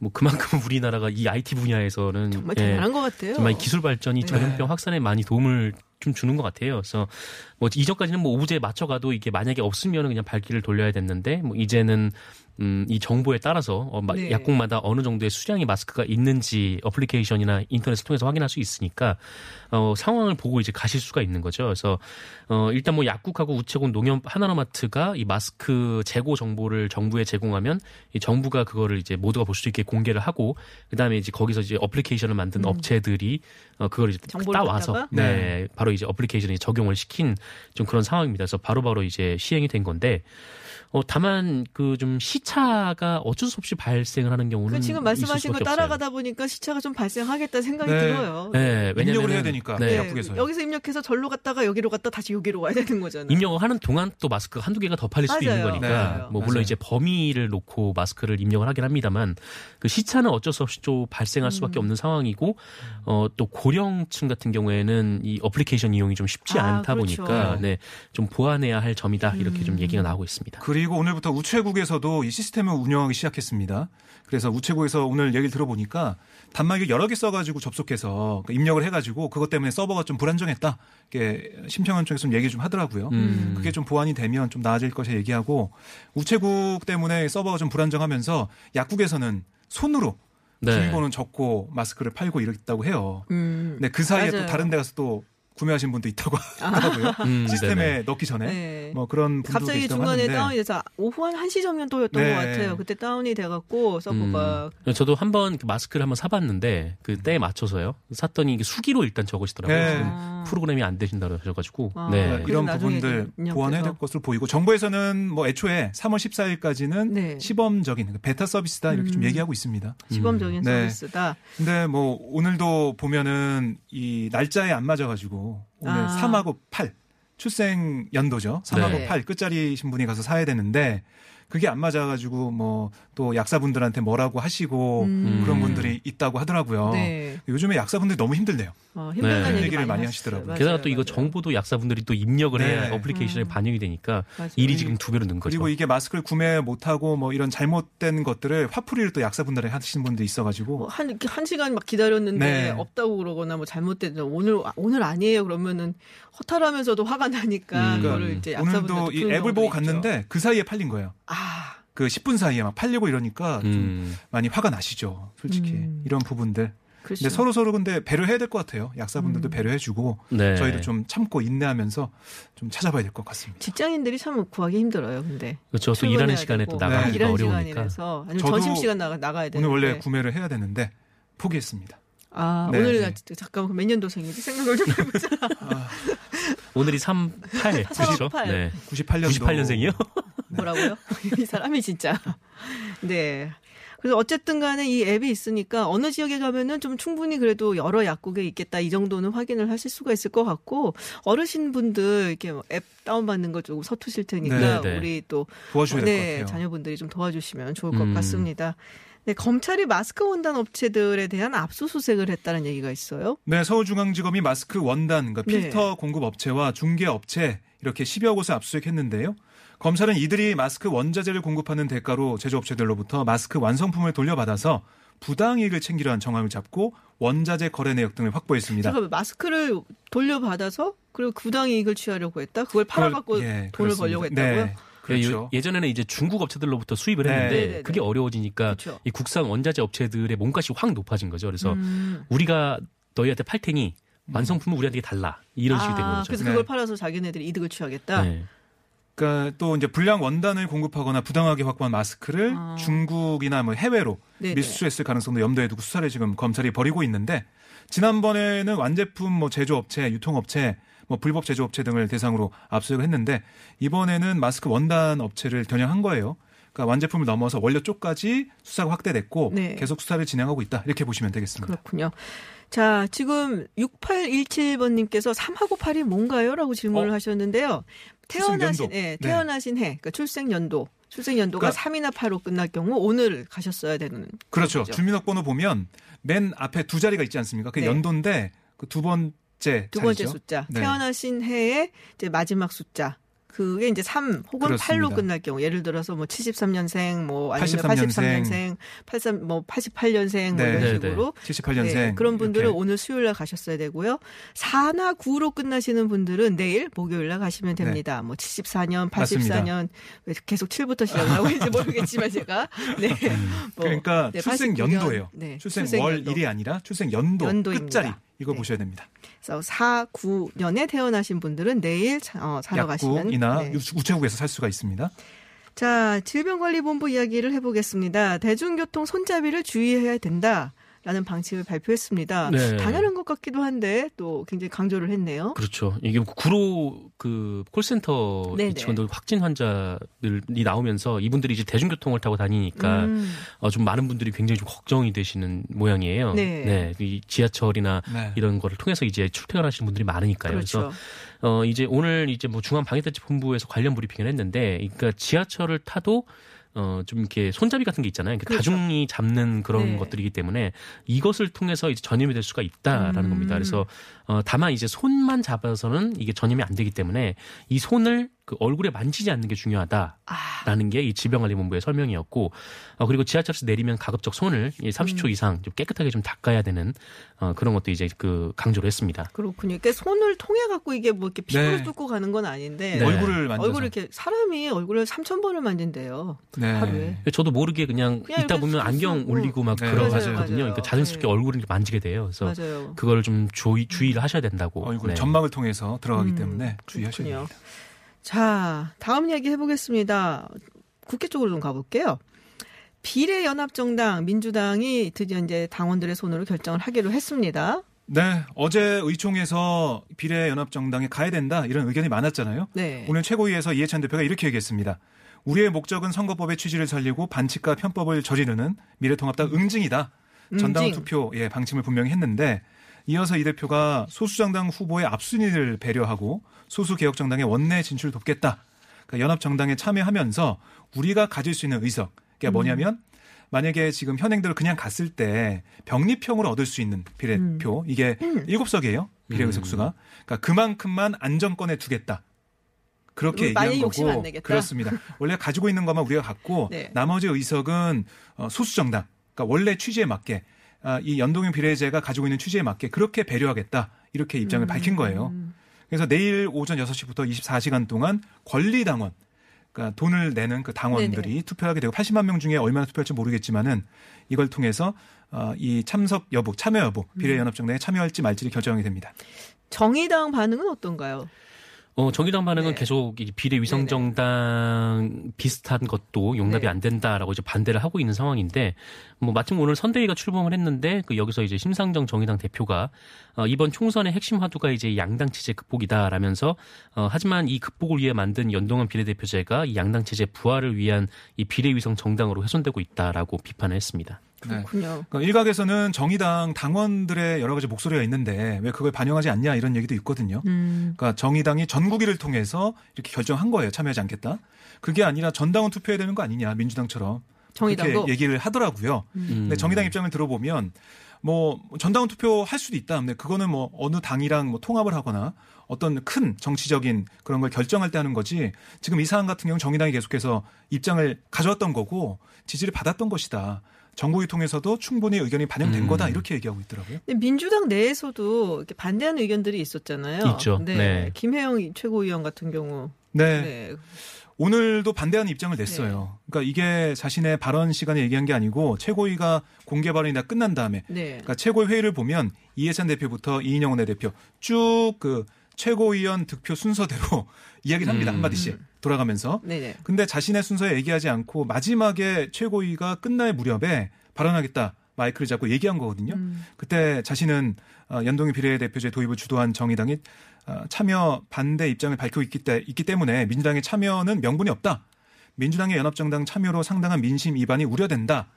Speaker 6: 뭐 그만큼 우리나라가 이 IT 분야에서는
Speaker 1: 정말
Speaker 6: 예,
Speaker 1: 대단한 것 같아요.
Speaker 6: 정말 기술 발전이
Speaker 1: 네.
Speaker 6: 전염병 확산에 많이 도움을 좀 주는 것 같아요. 그래서 뭐 이전까지는 뭐 오브제에 맞춰가도 이게 만약에 없으면 그냥 발길을 돌려야 됐는데 뭐 이제는 음, 이 정보에 따라서 어, 마-
Speaker 1: 네.
Speaker 6: 약국마다 어느 정도의 수량의 마스크가 있는지 어플리케이션이나 인터넷을 통해서 확인할 수 있으니까 어, 상황을 보고 이제 가실 수가 있는 거죠. 그래서 어, 일단 뭐 약국하고 우체국 농협 하나로마트가 이 마스크 재고 정보를 정부에 제공하면 이 정부가 그거를 이제 모두가 볼 수 있게 공개를 하고 그다음에 이제 거기서 이제 어플리케이션을 만든 업체들이 어, 그걸 이제
Speaker 1: 음.
Speaker 6: 따와서
Speaker 1: 갖다가?
Speaker 6: 네, 바로 이제 어플리케이션에 적용을 시킨 좀 그런 상황입니다. 그래서 바로바로 이제 시행이 된 건데 어, 다만 그 좀 시차가 어쩔 수 없이 발생을 하는 경우는
Speaker 1: 그 지금 말씀하신 거 따라가다 보니까 시차가 좀 발생하겠다 생각이
Speaker 8: 네.
Speaker 1: 들어요.
Speaker 6: 없어요. 네,
Speaker 8: 입력을
Speaker 6: 왜냐면은-
Speaker 8: 해야 되니까
Speaker 6: 네,
Speaker 1: 네,
Speaker 8: 약국에서
Speaker 1: 여기서 입력해서 절로 갔다가 여기로 갔다 다시 여기로 와야 되는 거잖아요.
Speaker 6: 입력을 하는 동안 또 마스크가 한두 개가 더 팔릴 수도 있는
Speaker 1: 맞아요.
Speaker 6: 거니까
Speaker 1: 네.
Speaker 6: 뭐 물론
Speaker 8: 맞아요.
Speaker 6: 이제 범위를 놓고 마스크를 입력을 하긴 합니다만 그 시차는 어쩔 수 없이 좀 발생할 수밖에
Speaker 1: 음.
Speaker 6: 없는 상황이고 어 또 고령층 같은 경우에는 이 어플리케이션 이용이 좀 쉽지
Speaker 1: 아,
Speaker 6: 않다
Speaker 1: 그렇죠.
Speaker 6: 보니까 네 좀 보완해야 할 점이다 이렇게 좀
Speaker 1: 음.
Speaker 6: 얘기가 나오고 있습니다.
Speaker 8: 그 리고 오늘부터 우체국에서도 이 시스템을 운영하기 시작했습니다. 그래서 우체국에서 오늘 얘기를 들어보니까 단말기 여러 개 써가지고 접속해서 그 입력을 해가지고 그것 때문에 서버가 좀 불안정했다. 이렇게 심평원 쪽에서 좀 얘기 좀 하더라고요.
Speaker 6: 음.
Speaker 8: 그게 좀 보완이 되면 좀 나아질 것이 얘기하고 우체국 때문에 서버가 좀 불안정하면서 약국에서는 손으로
Speaker 6: 네.
Speaker 8: 비밀번호는 적고 마스크를 팔고 이랬다고 해요.
Speaker 1: 음.
Speaker 8: 근데 그 사이에
Speaker 1: 맞아요.
Speaker 8: 또 다른 데 가서 또 구매하신 분도 있다고 하더라고요.
Speaker 6: 음,
Speaker 8: 시스템에
Speaker 6: 네네.
Speaker 8: 넣기 전에
Speaker 1: 네.
Speaker 8: 뭐 그런 분도
Speaker 1: 갑자기 중간에
Speaker 8: 하는데
Speaker 1: 다운이 돼서 오후 한 1시 정도였던
Speaker 8: 네.
Speaker 1: 것 같아요. 그때 다운이 돼갖고 서버가
Speaker 6: 음. 저도 한번 그 마스크를 한번 사봤는데 그 때에 맞춰서요. 샀더니 이게 수기로 일단 적으시더라고요.
Speaker 8: 네.
Speaker 6: 지금
Speaker 1: 아.
Speaker 6: 프로그램이 안 되신다고 하셔가지고.
Speaker 1: 아.
Speaker 6: 네.
Speaker 8: 이런 부분들. 보완해야 될 것으로 보이고 정부에서는 뭐 애초에 3월 14일까지는
Speaker 1: 네.
Speaker 8: 시범적인 베타 서비스다 이렇게 좀
Speaker 1: 음.
Speaker 8: 얘기하고 있습니다.
Speaker 1: 시범적인
Speaker 8: 네.
Speaker 1: 서비스다.
Speaker 8: 근데 뭐 오늘도 보면은 이 날짜에 안 맞아가지고 오늘
Speaker 1: 아.
Speaker 8: 3하고 8 출생 연도죠. 3하고
Speaker 1: 네.
Speaker 8: 8 끝자리 신 분이 가서 사야 되는데 그게 안 맞아가지고 뭐 또 약사분들한테 뭐라고 하시고
Speaker 1: 음.
Speaker 8: 그런 분들이 있다고 하더라고요.
Speaker 1: 네.
Speaker 8: 요즘에 약사분들이 너무 힘들대요.
Speaker 1: 어, 힘들다는
Speaker 6: 네.
Speaker 1: 얘기
Speaker 8: 얘기를 많이
Speaker 1: 하시더라고요.
Speaker 8: 하시더라고요.
Speaker 6: 게다가
Speaker 1: 맞아요,
Speaker 6: 또 이거
Speaker 1: 맞아요.
Speaker 6: 정보도 약사분들이 또 입력을 해야
Speaker 8: 네.
Speaker 6: 어플리케이션에
Speaker 1: 음.
Speaker 6: 반영이 되니까
Speaker 1: 맞아요.
Speaker 6: 일이 지금 두 배로 는 거죠.
Speaker 8: 그리고 이게 마스크를 구매 못하고 뭐 이런 잘못된 것들을 화풀이를 또 약사분들이 하시는 분도 있어가지고
Speaker 1: 뭐 한, 한 시간 막 기다렸는데
Speaker 8: 네.
Speaker 1: 없다고 그러거나 뭐 잘못된 오늘 오늘 아니에요 그러면은 허탈하면서도 화가 나니까
Speaker 6: 음.
Speaker 1: 그거를 이제
Speaker 8: 오늘도
Speaker 1: 약사분들도
Speaker 8: 이 앱을 보고
Speaker 1: 있죠.
Speaker 8: 갔는데 그 사이에 팔린 거예요.
Speaker 1: 아
Speaker 8: 그 10분 사이에 막 팔리고 이러니까 좀
Speaker 6: 음.
Speaker 8: 많이 화가 나시죠. 솔직히
Speaker 1: 음.
Speaker 8: 이런 부분들.
Speaker 1: 그렇죠.
Speaker 8: 근데 서로 서로 근데 배려해야 될 것 같아요. 약사분들도
Speaker 1: 음.
Speaker 8: 배려해주고
Speaker 6: 네.
Speaker 8: 저희도 좀 참고 인내하면서 좀 찾아봐야 될 것 같습니다.
Speaker 1: 직장인들이 참 구하기 힘들어요. 근데
Speaker 6: 그렇죠. 또 일하는 시간에
Speaker 1: 되고.
Speaker 6: 또 나가기가
Speaker 8: 네.
Speaker 1: 일하는
Speaker 6: 어려우니까.
Speaker 1: 시간이라서 아니면
Speaker 8: 저도
Speaker 1: 점심 시간 나가 나가야 되는데
Speaker 8: 오늘 원래 구매를 해야 되는데 포기했습니다.
Speaker 1: 아
Speaker 8: 네,
Speaker 1: 오늘
Speaker 8: 네.
Speaker 1: 나 잠깐 몇 년도생이지 생각을 좀 해보자.
Speaker 8: 아,
Speaker 6: 오늘이 3, 8. 그렇죠.
Speaker 1: 38.
Speaker 6: 네.
Speaker 8: 98년도
Speaker 6: 98년생이요?
Speaker 1: 뭐라고요? 이 사람이 진짜. 네. 그래서 어쨌든 간에 이 앱이 있으니까 어느 지역에 가면은 좀 충분히 그래도 여러 약국에 있겠다 이 정도는 확인을 하실 수가 있을 것 같고 어르신 분들 이렇게 뭐앱 다운받는 거 조금 서투실 테니까
Speaker 8: 네,
Speaker 6: 네.
Speaker 1: 우리 또
Speaker 8: 도와주셔야 될것
Speaker 1: 네,
Speaker 8: 같아요.
Speaker 1: 자녀분들이 좀 도와주시면 좋을 것
Speaker 6: 음.
Speaker 1: 같습니다. 네, 검찰이 마스크 원단 업체들에 대한 압수수색을 했다는 얘기가 있어요.
Speaker 8: 네, 서울중앙지검이 마스크 원단, 그러니까
Speaker 1: 네.
Speaker 8: 필터 공급 업체와 중개 업체 이렇게 10여 곳을 압수수색했는데요. 검찰은 이들이 마스크 원자재를 공급하는 대가로 제조업체들로부터 마스크 완성품을 돌려받아서 부당이익을 챙기려는 정황을 잡고 원자재 거래 내역 등을 확보했습니다.
Speaker 1: 잠깐만 마스크를 돌려받아서 그리고 부당 이익을 취하려고 했다. 그걸 팔아갖고
Speaker 8: 그걸- 예,
Speaker 1: 돈을
Speaker 8: 그렇습니다.
Speaker 1: 벌려고 했다고요.
Speaker 8: 네, 그렇죠.
Speaker 6: 예, 예전에는 이제 중국 업체들로부터 수입을
Speaker 8: 네.
Speaker 6: 했는데
Speaker 1: 네네네.
Speaker 6: 그게 어려워지니까
Speaker 1: 그렇죠.
Speaker 6: 이 국산 원자재 업체들의 몸값이 확 높아진 거죠. 그래서
Speaker 1: 음.
Speaker 6: 우리가 너희한테 팔 테니 완성품은 우리한테 달라 이런 식이 된
Speaker 1: 아,
Speaker 6: 거죠.
Speaker 1: 그래서
Speaker 8: 네.
Speaker 1: 그걸 팔아서 자기네들이 이득을 취하겠다.
Speaker 6: 네.
Speaker 8: 그러니까 또 이제 불량 원단을 공급하거나 부당하게 확보한 마스크를
Speaker 1: 아.
Speaker 8: 중국이나 뭐 해외로
Speaker 1: 네네.
Speaker 8: 밀수했을 가능성도 염두에 두고 수사를 지금 검찰이 벌이고 있는데 지난번에는 완제품 뭐 제조업체, 유통업체, 뭐 불법 제조업체 등을 대상으로 압수수색을 했는데 이번에는 마스크 원단 업체를 겨냥한 거예요. 그러니까 완제품을 넘어서 원료 쪽까지 수사가 확대됐고
Speaker 1: 네.
Speaker 8: 계속 수사를 진행하고 있다 이렇게 보시면 되겠습니다.
Speaker 1: 그렇군요. 자, 지금 6817번님께서 3하고 8이 뭔가요? 라고 질문을
Speaker 8: 어?
Speaker 1: 하셨는데요. 태어나신. 예,
Speaker 8: 네.
Speaker 1: 태어나신 해, 그러니까 출생 연도. 출생 연도가
Speaker 8: 그러니까-
Speaker 1: 3이나 8로 끝날 경우 오늘 가셨어야 되는.
Speaker 8: 그렇죠.
Speaker 1: 거죠.
Speaker 8: 주민등록번호 보면 맨 앞에 두 자리가 있지 않습니까? 그게
Speaker 1: 네.
Speaker 8: 연도인데 그 두 번째
Speaker 1: 두 번째
Speaker 8: 자리죠.
Speaker 1: 숫자.
Speaker 8: 네.
Speaker 1: 태어나신 해의 이제 마지막 숫자. 그게 이제 3 혹은
Speaker 8: 그렇습니다.
Speaker 1: 8로 끝날 경우 예를 들어서 뭐 73년생 뭐 아니면
Speaker 8: 83년생,
Speaker 1: 83년생, 83뭐 88년생 뭐
Speaker 8: 네.
Speaker 1: 이런
Speaker 6: 네,
Speaker 1: 식으로
Speaker 8: 78년생
Speaker 1: 네, 그런 분들은
Speaker 8: 이렇게.
Speaker 1: 오늘 수요일 날 가셨어야 되고요. 4나 9로 끝나시는 분들은 내일 목요일 날 가시면 됩니다. 뭐 74년, 84년 왜 계속 7부터 시작을 하고 있는지 모르겠지만 제가 네. 뭐,
Speaker 8: 그러니까
Speaker 1: 네,
Speaker 8: 출생
Speaker 1: 89년,
Speaker 8: 연도예요.
Speaker 1: 네,
Speaker 8: 출생
Speaker 1: 출생연도.
Speaker 8: 월일이 아니라 출생 연도
Speaker 1: 연도입니다.
Speaker 8: 끝자리 이거
Speaker 1: 네.
Speaker 8: 보셔야 됩니다.
Speaker 1: 그래서 4, 9년에 태어나신 분들은 내일 차- 어, 사러 가시면
Speaker 8: 약국이나
Speaker 1: 네.
Speaker 8: 우- 우체국에서 살 수가 있습니다.
Speaker 1: 자, 질병관리본부 이야기를 해보겠습니다. 대중교통 손잡이를 주의해야 된다. 라는 방침을 발표했습니다.
Speaker 6: 네.
Speaker 1: 당연한 것 같기도 한데 또 굉장히 강조를 했네요.
Speaker 6: 그렇죠. 이게 구로 그 콜센터
Speaker 1: 네네.
Speaker 6: 이 직원들 확진 환자들이 나오면서 이분들이 이제 대중교통을 타고 다니니까
Speaker 1: 음,
Speaker 6: 어, 좀 많은 분들이 굉장히 좀 걱정이 되시는 모양이에요.
Speaker 1: 네.
Speaker 6: 이 지하철이나
Speaker 8: 네.
Speaker 6: 이런 거를 통해서 이제 출퇴근하시는 분들이 많으니까요.
Speaker 1: 그렇죠.
Speaker 6: 그래서 어 이제 오늘 이제 뭐 중앙 방역대책본부에서 관련 브리핑을 했는데, 그러니까 지하철을 타도 어 좀 이렇게 손잡이 같은 게 있잖아요. 그러니까
Speaker 1: 그렇죠.
Speaker 6: 다중이 잡는 그런
Speaker 1: 네.
Speaker 6: 것들이기 때문에 이것을 통해서 이제 전염이 될 수가 있다라는
Speaker 1: 음.
Speaker 6: 겁니다. 그래서 어 다만 이제 손만 잡아서는 이게 전염이 안 되기 때문에 이 손을 그 얼굴에 만지지 않는 게 중요하다.
Speaker 1: 아,
Speaker 6: 라는 게이 질병관리본부의 설명이었고 어, 그리고 지하철에서 내리면 가급적 손을 이 30초
Speaker 1: 음.
Speaker 6: 이상 좀 깨끗하게 좀 닦아야 되는 어, 그런 것도 이제 그 강조를 했습니다.
Speaker 1: 그렇군요. 그러니까 손을 통해 갖고 이게 뭐 이렇게 피부를
Speaker 8: 네.
Speaker 1: 뚫고 가는 건 아닌데
Speaker 6: 네.
Speaker 8: 얼굴을 만져서
Speaker 1: 얼굴을 이렇게 사람이 얼굴을 3천 번을 만진대요.
Speaker 8: 네.
Speaker 1: 하루에.
Speaker 6: 저도 모르게 그냥,
Speaker 1: 그냥
Speaker 6: 있다 보면 안경
Speaker 1: 쓰고.
Speaker 6: 올리고 막
Speaker 8: 네.
Speaker 1: 맞아요.
Speaker 6: 그러니까 자연스럽게
Speaker 1: 네.
Speaker 6: 얼굴을 이렇게 만지게 돼요. 그래서
Speaker 1: 맞아요.
Speaker 6: 그걸 좀 주의, 주의를 하셔야 된다고.
Speaker 8: 얼굴
Speaker 6: 네.
Speaker 8: 점막을 통해서 들어가기
Speaker 1: 음,
Speaker 8: 때문에 주의하셔야
Speaker 1: 그렇군요.
Speaker 8: 됩니다.
Speaker 1: 자, 다음 이야기 해보겠습니다. 국회 쪽으로 좀 가볼게요. 비례연합정당 민주당이 드디어 이제 당원들의 손으로 결정을 하기로 했습니다.
Speaker 8: 네, 어제 의총에서 비례연합정당에 가야 된다 이런 의견이 많았잖아요.
Speaker 1: 네.
Speaker 8: 오늘 최고위에서 이해찬 대표가 이렇게 얘기했습니다. 우리의 목적은 선거법의 취지를 살리고 반칙과 편법을 저지르는 미래통합당 응징이다. 전당. 투표 예 방침을 분명히 했는데 이어서 이 대표가 소수정당 후보의 앞순위를 배려하고 소수 개혁정당의 원내 진출 돕겠다. 그러니까 연합정당에 참여하면서 우리가 가질 수 있는 의석. 그게 뭐냐면 만약에 지금 현행대로 그냥 갔을 때 병립형으로 얻을 수 있는 비례표 이게 일곱 석이에요 비례
Speaker 6: 음.
Speaker 8: 의석수가 그러니까 그만큼만 안정권에 두겠다. 그렇게 얘기한
Speaker 1: 욕심 안
Speaker 8: 거고
Speaker 1: 내겠다.
Speaker 8: 그렇습니다. 원래 가지고 있는 것만 우리가 갖고
Speaker 1: 네.
Speaker 8: 나머지 의석은 어, 소수정당 그러니까 원래 취지에 맞게 아, 이 연동형 비례제가 가지고 있는 취지에 맞게 그렇게 배려하겠다 이렇게 입장을
Speaker 1: 음.
Speaker 8: 밝힌 거예요. 그래서 내일 오전 6시부터 24시간 동안 권리당원 그러니까 돈을 내는 그 당원들이 투표하게 되고 80만 명 중에 얼마나 투표할지 모르겠지만은 이걸 통해서 어, 이 참석 여부, 참여 여부,
Speaker 1: 음.
Speaker 8: 비례연합정당에 참여할지 말지를 결정하게 됩니다.
Speaker 1: 정의당 반응은 어떤가요?
Speaker 6: 어, 정의당 반응은
Speaker 1: 네.
Speaker 6: 계속 이 비례 위성정당 비슷한 것도 용납이
Speaker 1: 네.
Speaker 6: 안 된다라고 이제 반대를 하고 있는 상황인데 뭐 마침 오늘 선대위가 출범을 했는데 그 여기서 이제 심상정 정의당 대표가 어, 이번 총선의 핵심 화두가 이제 양당 체제 극복이다라면서 어, 하지만 이 극복을 위해 만든 연동형 비례대표제가 이 양당 체제 부활을 위한 이 비례 위성 정당으로 훼손되고 있다라고 비판을 했습니다.
Speaker 8: 네.
Speaker 1: 그렇군요.
Speaker 8: 그러니까 일각에서는 정의당 당원들의 여러 가지 목소리가 있는데 왜 그걸 반영하지 않냐 이런 얘기도 있거든요.
Speaker 1: 음,
Speaker 8: 그러니까 정의당이 전국위를 통해서 이렇게 결정한 거예요. 참여하지 않겠다. 그게 아니라 전당은 투표해야 되는 거 아니냐 민주당처럼
Speaker 1: 정의당도
Speaker 8: 그렇게 얘기를 하더라고요.
Speaker 6: 음.
Speaker 8: 근데 정의당 입장을 들어보면 뭐 전당은 투표 할 수도 있다. 근데 그거는 뭐 어느 당이랑 뭐 통합을 하거나 어떤 큰 정치적인 그런 걸 결정할 때 하는 거지. 지금 이 사안 같은 경우는 정의당이 계속해서 입장을 가져왔던 거고 지지를 받았던 것이다. 정국위 통해서도 충분히 의견이 반영된
Speaker 6: 음.
Speaker 8: 거다 이렇게 얘기하고 있더라고요.
Speaker 1: 근데 민주당 내에서도 이렇게 반대하는 의견들이 있었잖아요.
Speaker 6: 있죠.
Speaker 1: 네.
Speaker 6: 네.
Speaker 1: 김혜영 최고위원 같은 경우.
Speaker 8: 네.
Speaker 1: 네.
Speaker 8: 오늘도 반대하는 입장을 냈어요. 그러니까 이게 자신의 발언 시간에 얘기한 게 아니고 최고위가 공개 발언이 다 끝난 다음에
Speaker 1: 네.
Speaker 8: 그러니까 최고위 회의를 보면 이해찬 대표부터 이인영 원내대표 쭉 그 최고위원 득표 순서대로 이야기를 합니다
Speaker 6: 음.
Speaker 8: 한마디씩. 돌아가면서.
Speaker 1: 네네.
Speaker 8: 근데 자신의 순서에 얘기하지 않고 마지막에 최고위가 끝날 무렵에 발언하겠다. 마이크를 잡고 얘기한 거거든요.
Speaker 1: 음.
Speaker 8: 그때 자신은 어, 연동의 비례대표제 도입을 주도한 정의당이 어, 참여 반대 입장을 밝히고 있기, 때, 있기 때문에 민주당의 참여는 명분이 없다. 민주당의 연합정당 참여로 상당한 민심 위반이 우려된다.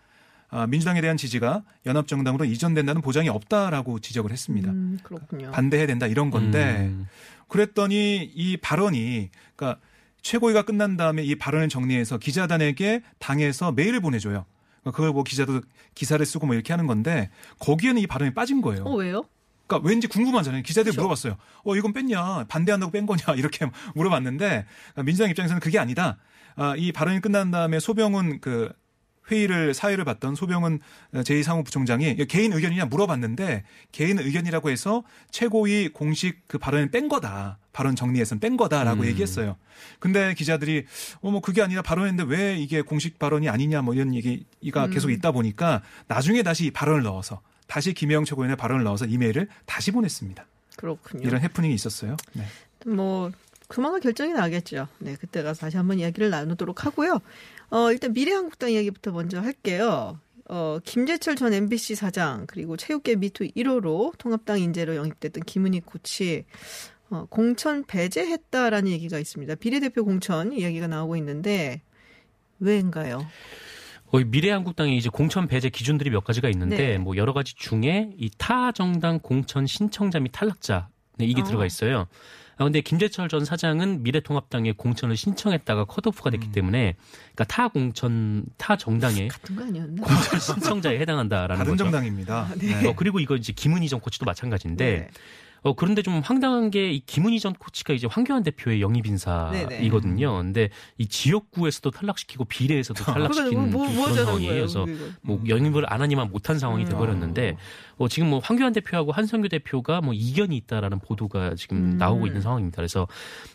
Speaker 8: 아, 민주당에 대한 지지가 연합정당으로 이전된다는 보장이 없다라고 지적을 했습니다.
Speaker 1: 음, 그렇군요.
Speaker 8: 반대해야 된다 이런 건데
Speaker 6: 음.
Speaker 8: 그랬더니 이 발언이 그러니까 최고위가 끝난 다음에 이 발언을 정리해서 기자단에게 당에서 메일을 보내줘요. 그러니까 그걸 뭐 기자도 기사를 쓰고 뭐 이렇게 하는 건데 거기에는 이 발언이 빠진 거예요.
Speaker 1: 어, 왜요?
Speaker 8: 그러니까 왠지 궁금하잖아요. 기자들이
Speaker 1: 그렇죠.
Speaker 8: 물어봤어요. 어 이건 뺐냐? 반대한다고 뺀 거냐? 이렇게 물어봤는데 그러니까 민주당 입장에서는 그게 아니다. 아, 이 발언이 끝난 다음에 소병훈 그 회의를 사회를 봤던 소병은 제2사무부총장이 개인 의견이냐 물어봤는데 개인 의견이라고 해서 최고위 공식 그 발언을 뺀 거다. 발언 정리해서 뺀 거다라고
Speaker 6: 음.
Speaker 8: 얘기했어요. 근데 기자들이 어뭐 그게 아니라 발언했는데 왜 이게 공식 발언이 아니냐 뭐 이런 얘기가
Speaker 1: 음.
Speaker 8: 계속 있다 보니까 나중에 다시 이 발언을 넣어서 다시 김영 최고위원의 발언을 넣어서 이메일을 다시 보냈습니다.
Speaker 1: 그렇군요.
Speaker 8: 이런 해프닝이 있었어요. 네.
Speaker 1: 뭐 그만한 결정이 나겠죠. 네, 그때 가서 다시 한번 이야기를 나누도록 하고요. 어, 일단 미래한국당 이야기부터 먼저 할게요. 어, 김재철 전 MBC 사장 그리고 체육계 미투 1호로 통합당 인재로 영입됐던 김은희 코치 어, 공천 배제했다라는 얘기가 있습니다. 비례대표 공천 이야기가 나오고 있는데 왜인가요?
Speaker 6: 어, 이 미래한국당의 이제 공천 배제 기준들이 몇 가지가 있는데
Speaker 1: 네.
Speaker 6: 뭐 여러 가지 중에 이 타 정당 공천 신청자 및 탈락자 네, 이게
Speaker 1: 아.
Speaker 6: 들어가 있어요. 아, 근데 김재철 전 사장은 미래통합당에 공천을 신청했다가 컷오프가 됐기
Speaker 8: 음.
Speaker 6: 때문에 그러니까 타 공천 타 정당의
Speaker 1: 같은 거 아니었나?
Speaker 6: 공천 신청자에 해당한다라는
Speaker 8: 다른
Speaker 6: 거죠.
Speaker 8: 정당입니다.
Speaker 1: 네.
Speaker 6: 어, 그리고 이거 이제 김은희 전 코치도 마찬가지인데
Speaker 1: 네.
Speaker 6: 어, 그런데 좀 황당한 게 이 김은희 전 코치가 이제 황교안 대표의 영입 인사이거든요. 근데 이 지역구에서도 탈락시키고 비례에서도 탈락시킨
Speaker 1: 그러니까 뭐, 좀뭐
Speaker 6: 그런 상황이에요. 그래서. 뭐 영입을 안 하니만 못한 상황이
Speaker 1: 음.
Speaker 6: 돼버렸는데 어, 지금 뭐 황교안 대표하고 한성규 대표가 뭐 이견이 있다라는 보도가 지금
Speaker 1: 음.
Speaker 6: 나오고 있는 상황입니다. 그래서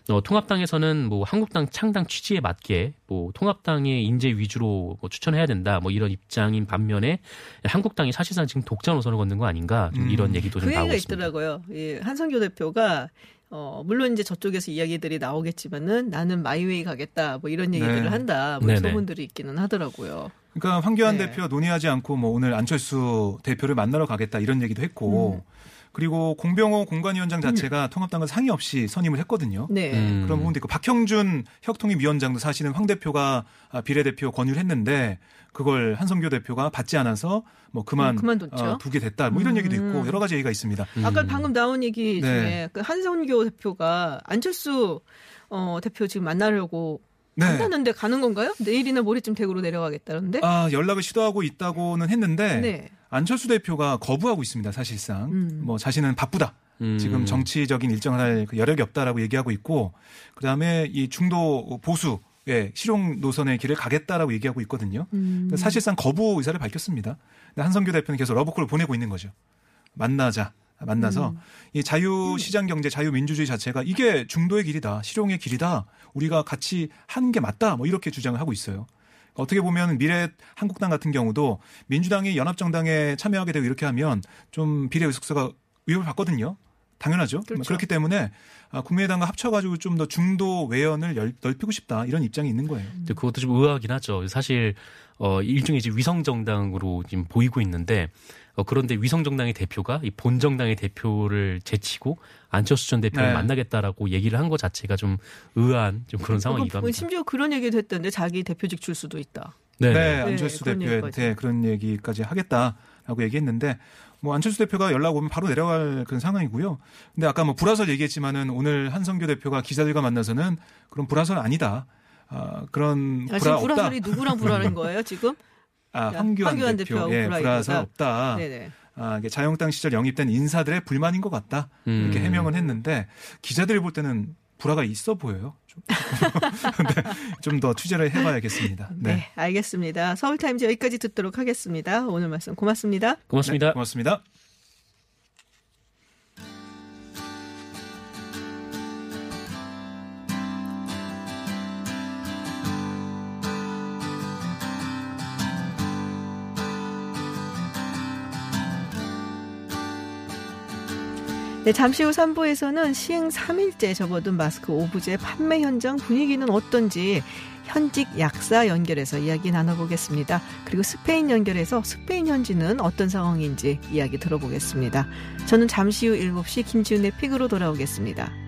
Speaker 6: 어, 통합당에서는 뭐 한국당 창당 취지에 맞게 뭐 통합당의 인재 위주로 뭐 추천해야 된다 뭐 이런 입장인 반면에 한국당이 사실상 지금 독자 노선을 걷는 거 아닌가 좀
Speaker 8: 음.
Speaker 6: 이런 얘기도 좀
Speaker 1: 그
Speaker 6: 나오고 있습니다.
Speaker 1: 있더라고요. 예, 한성교 대표가 어, 물론 이제 저쪽에서 이야기들이 나오겠지만은 나는 마이웨이 가겠다 뭐 이런 얘기들을
Speaker 8: 네.
Speaker 1: 한다 뭐. 소문들이 있기는 하더라고요.
Speaker 8: 그러니까 황교안
Speaker 1: 네.
Speaker 8: 대표 논의하지 않고 뭐 오늘 안철수 대표를 만나러 가겠다 이런 얘기도 했고
Speaker 1: 음.
Speaker 8: 그리고 공병호 공관위원장 자체가 통합당과 상의 없이 선임을 했거든요.
Speaker 1: 네.
Speaker 6: 음.
Speaker 8: 그런 부분도 있고 박형준 혁통위원장도 사실은 황 대표가 아, 비례대표 권유를 했는데 그걸 한성교 대표가 받지 않아서 뭐 그만
Speaker 1: 음.
Speaker 8: 어, 두게 됐다 뭐 이런
Speaker 1: 음.
Speaker 8: 얘기도 있고 여러 가지 얘기가 있습니다.
Speaker 1: 아까
Speaker 6: 음.
Speaker 1: 방금 나온 얘기 중에
Speaker 8: 네.
Speaker 1: 그 한성교 대표가 안철수 어, 대표 지금 만나려고
Speaker 8: 네.
Speaker 1: 만났는데 가는 건가요? 내일이나 모레쯤 대구로 내려가겠다는데?
Speaker 8: 아, 연락을 시도하고 있다고는 했는데
Speaker 1: 네.
Speaker 8: 안철수 대표가 거부하고 있습니다. 사실상
Speaker 1: 음.
Speaker 8: 뭐 자신은 바쁘다.
Speaker 6: 음.
Speaker 8: 지금 정치적인 일정을 할그 여력이 없다라고 얘기하고 있고 그다음에 이 중도 보수의 실용 노선의 길을 가겠다라고 얘기하고 있거든요.
Speaker 1: 음.
Speaker 8: 사실상 거부 의사를 밝혔습니다. 한성규 대표는 계속 러브콜을 보내고 있는 거죠. 만나자. 만나서
Speaker 1: 음.
Speaker 8: 이 자유 시장 경제, 자유 민주주의 자체가 이게 중도의 길이다, 실용의 길이다. 우리가 같이 하는 게 맞다. 뭐 이렇게 주장을 하고 있어요. 어떻게 보면 미래 한국당 같은 경우도 민주당이 연합정당에 참여하게 되고 이렇게 하면 좀 비례 의석수가 위협을 받거든요. 당연하죠.
Speaker 1: 그렇죠.
Speaker 8: 그렇기 때문에 아, 국민의당과 합쳐가지고 좀 더 중도 외연을 열- 넓히고 싶다 이런 입장이 있는 거예요.
Speaker 6: 근데 그것도 좀 의아하긴 하죠. 사실 어 일종의 이제 위성 정당으로 지금 보이고 있는데 어 그런데 위성 정당의 대표가 이 본 정당의 대표를 제치고 안철수 전 대표를
Speaker 8: 네.
Speaker 6: 만나겠다라고 얘기를 한 것 자체가 좀 의아한 좀 그런 상황이기도 합니다.
Speaker 1: 심지어 그런 얘기도 했던데 자기 대표직 줄 수도 있다.
Speaker 8: 네,
Speaker 6: 네.
Speaker 8: 안철수
Speaker 1: 그런
Speaker 8: 대표한테
Speaker 1: 얘기까지.
Speaker 8: 그런 얘기까지 하겠다라고 얘기했는데 뭐 안철수 대표가 연락 오면 바로 내려갈 그런 상황이고요. 근데 아까 뭐 불화설 얘기했지만은 오늘 한성교 대표가 기자들과 만나서는 그런 불화설 아니다. 아, 그런
Speaker 1: 아,
Speaker 8: 불화
Speaker 1: 지금
Speaker 8: 없다.
Speaker 1: 불화설이 누구랑 불화는 거예요 지금?
Speaker 8: 아,
Speaker 1: 야,
Speaker 8: 황교안,
Speaker 1: 황교안
Speaker 8: 대표,
Speaker 1: 대표하고
Speaker 8: 예,
Speaker 1: 불화
Speaker 8: 불화설. 없다.
Speaker 1: 네네.
Speaker 8: 아, 이게 자영당 시절 영입된 인사들의 불만인 것 같다. 이렇게
Speaker 6: 음.
Speaker 8: 해명은 했는데 기자들이 볼 때는 불화가 있어 보여요. 좀 더 취재를 해봐야겠습니다.
Speaker 1: 네.
Speaker 8: 네.
Speaker 1: 알겠습니다. 서울타임즈 여기까지 듣도록 하겠습니다. 오늘 말씀 고맙습니다.
Speaker 6: 고맙습니다.
Speaker 8: 네, 고맙습니다.
Speaker 1: 네, 잠시 후 3부에서는 시행 3일째 접어든 마스크 오브제 판매 현장 분위기는 어떤지 현직 약사 연결해서 이야기 나눠보겠습니다. 그리고 스페인 연결해서 스페인 현지는 어떤 상황인지 이야기 들어보겠습니다. 저는 잠시 후 7시 김지훈의 픽으로 돌아오겠습니다.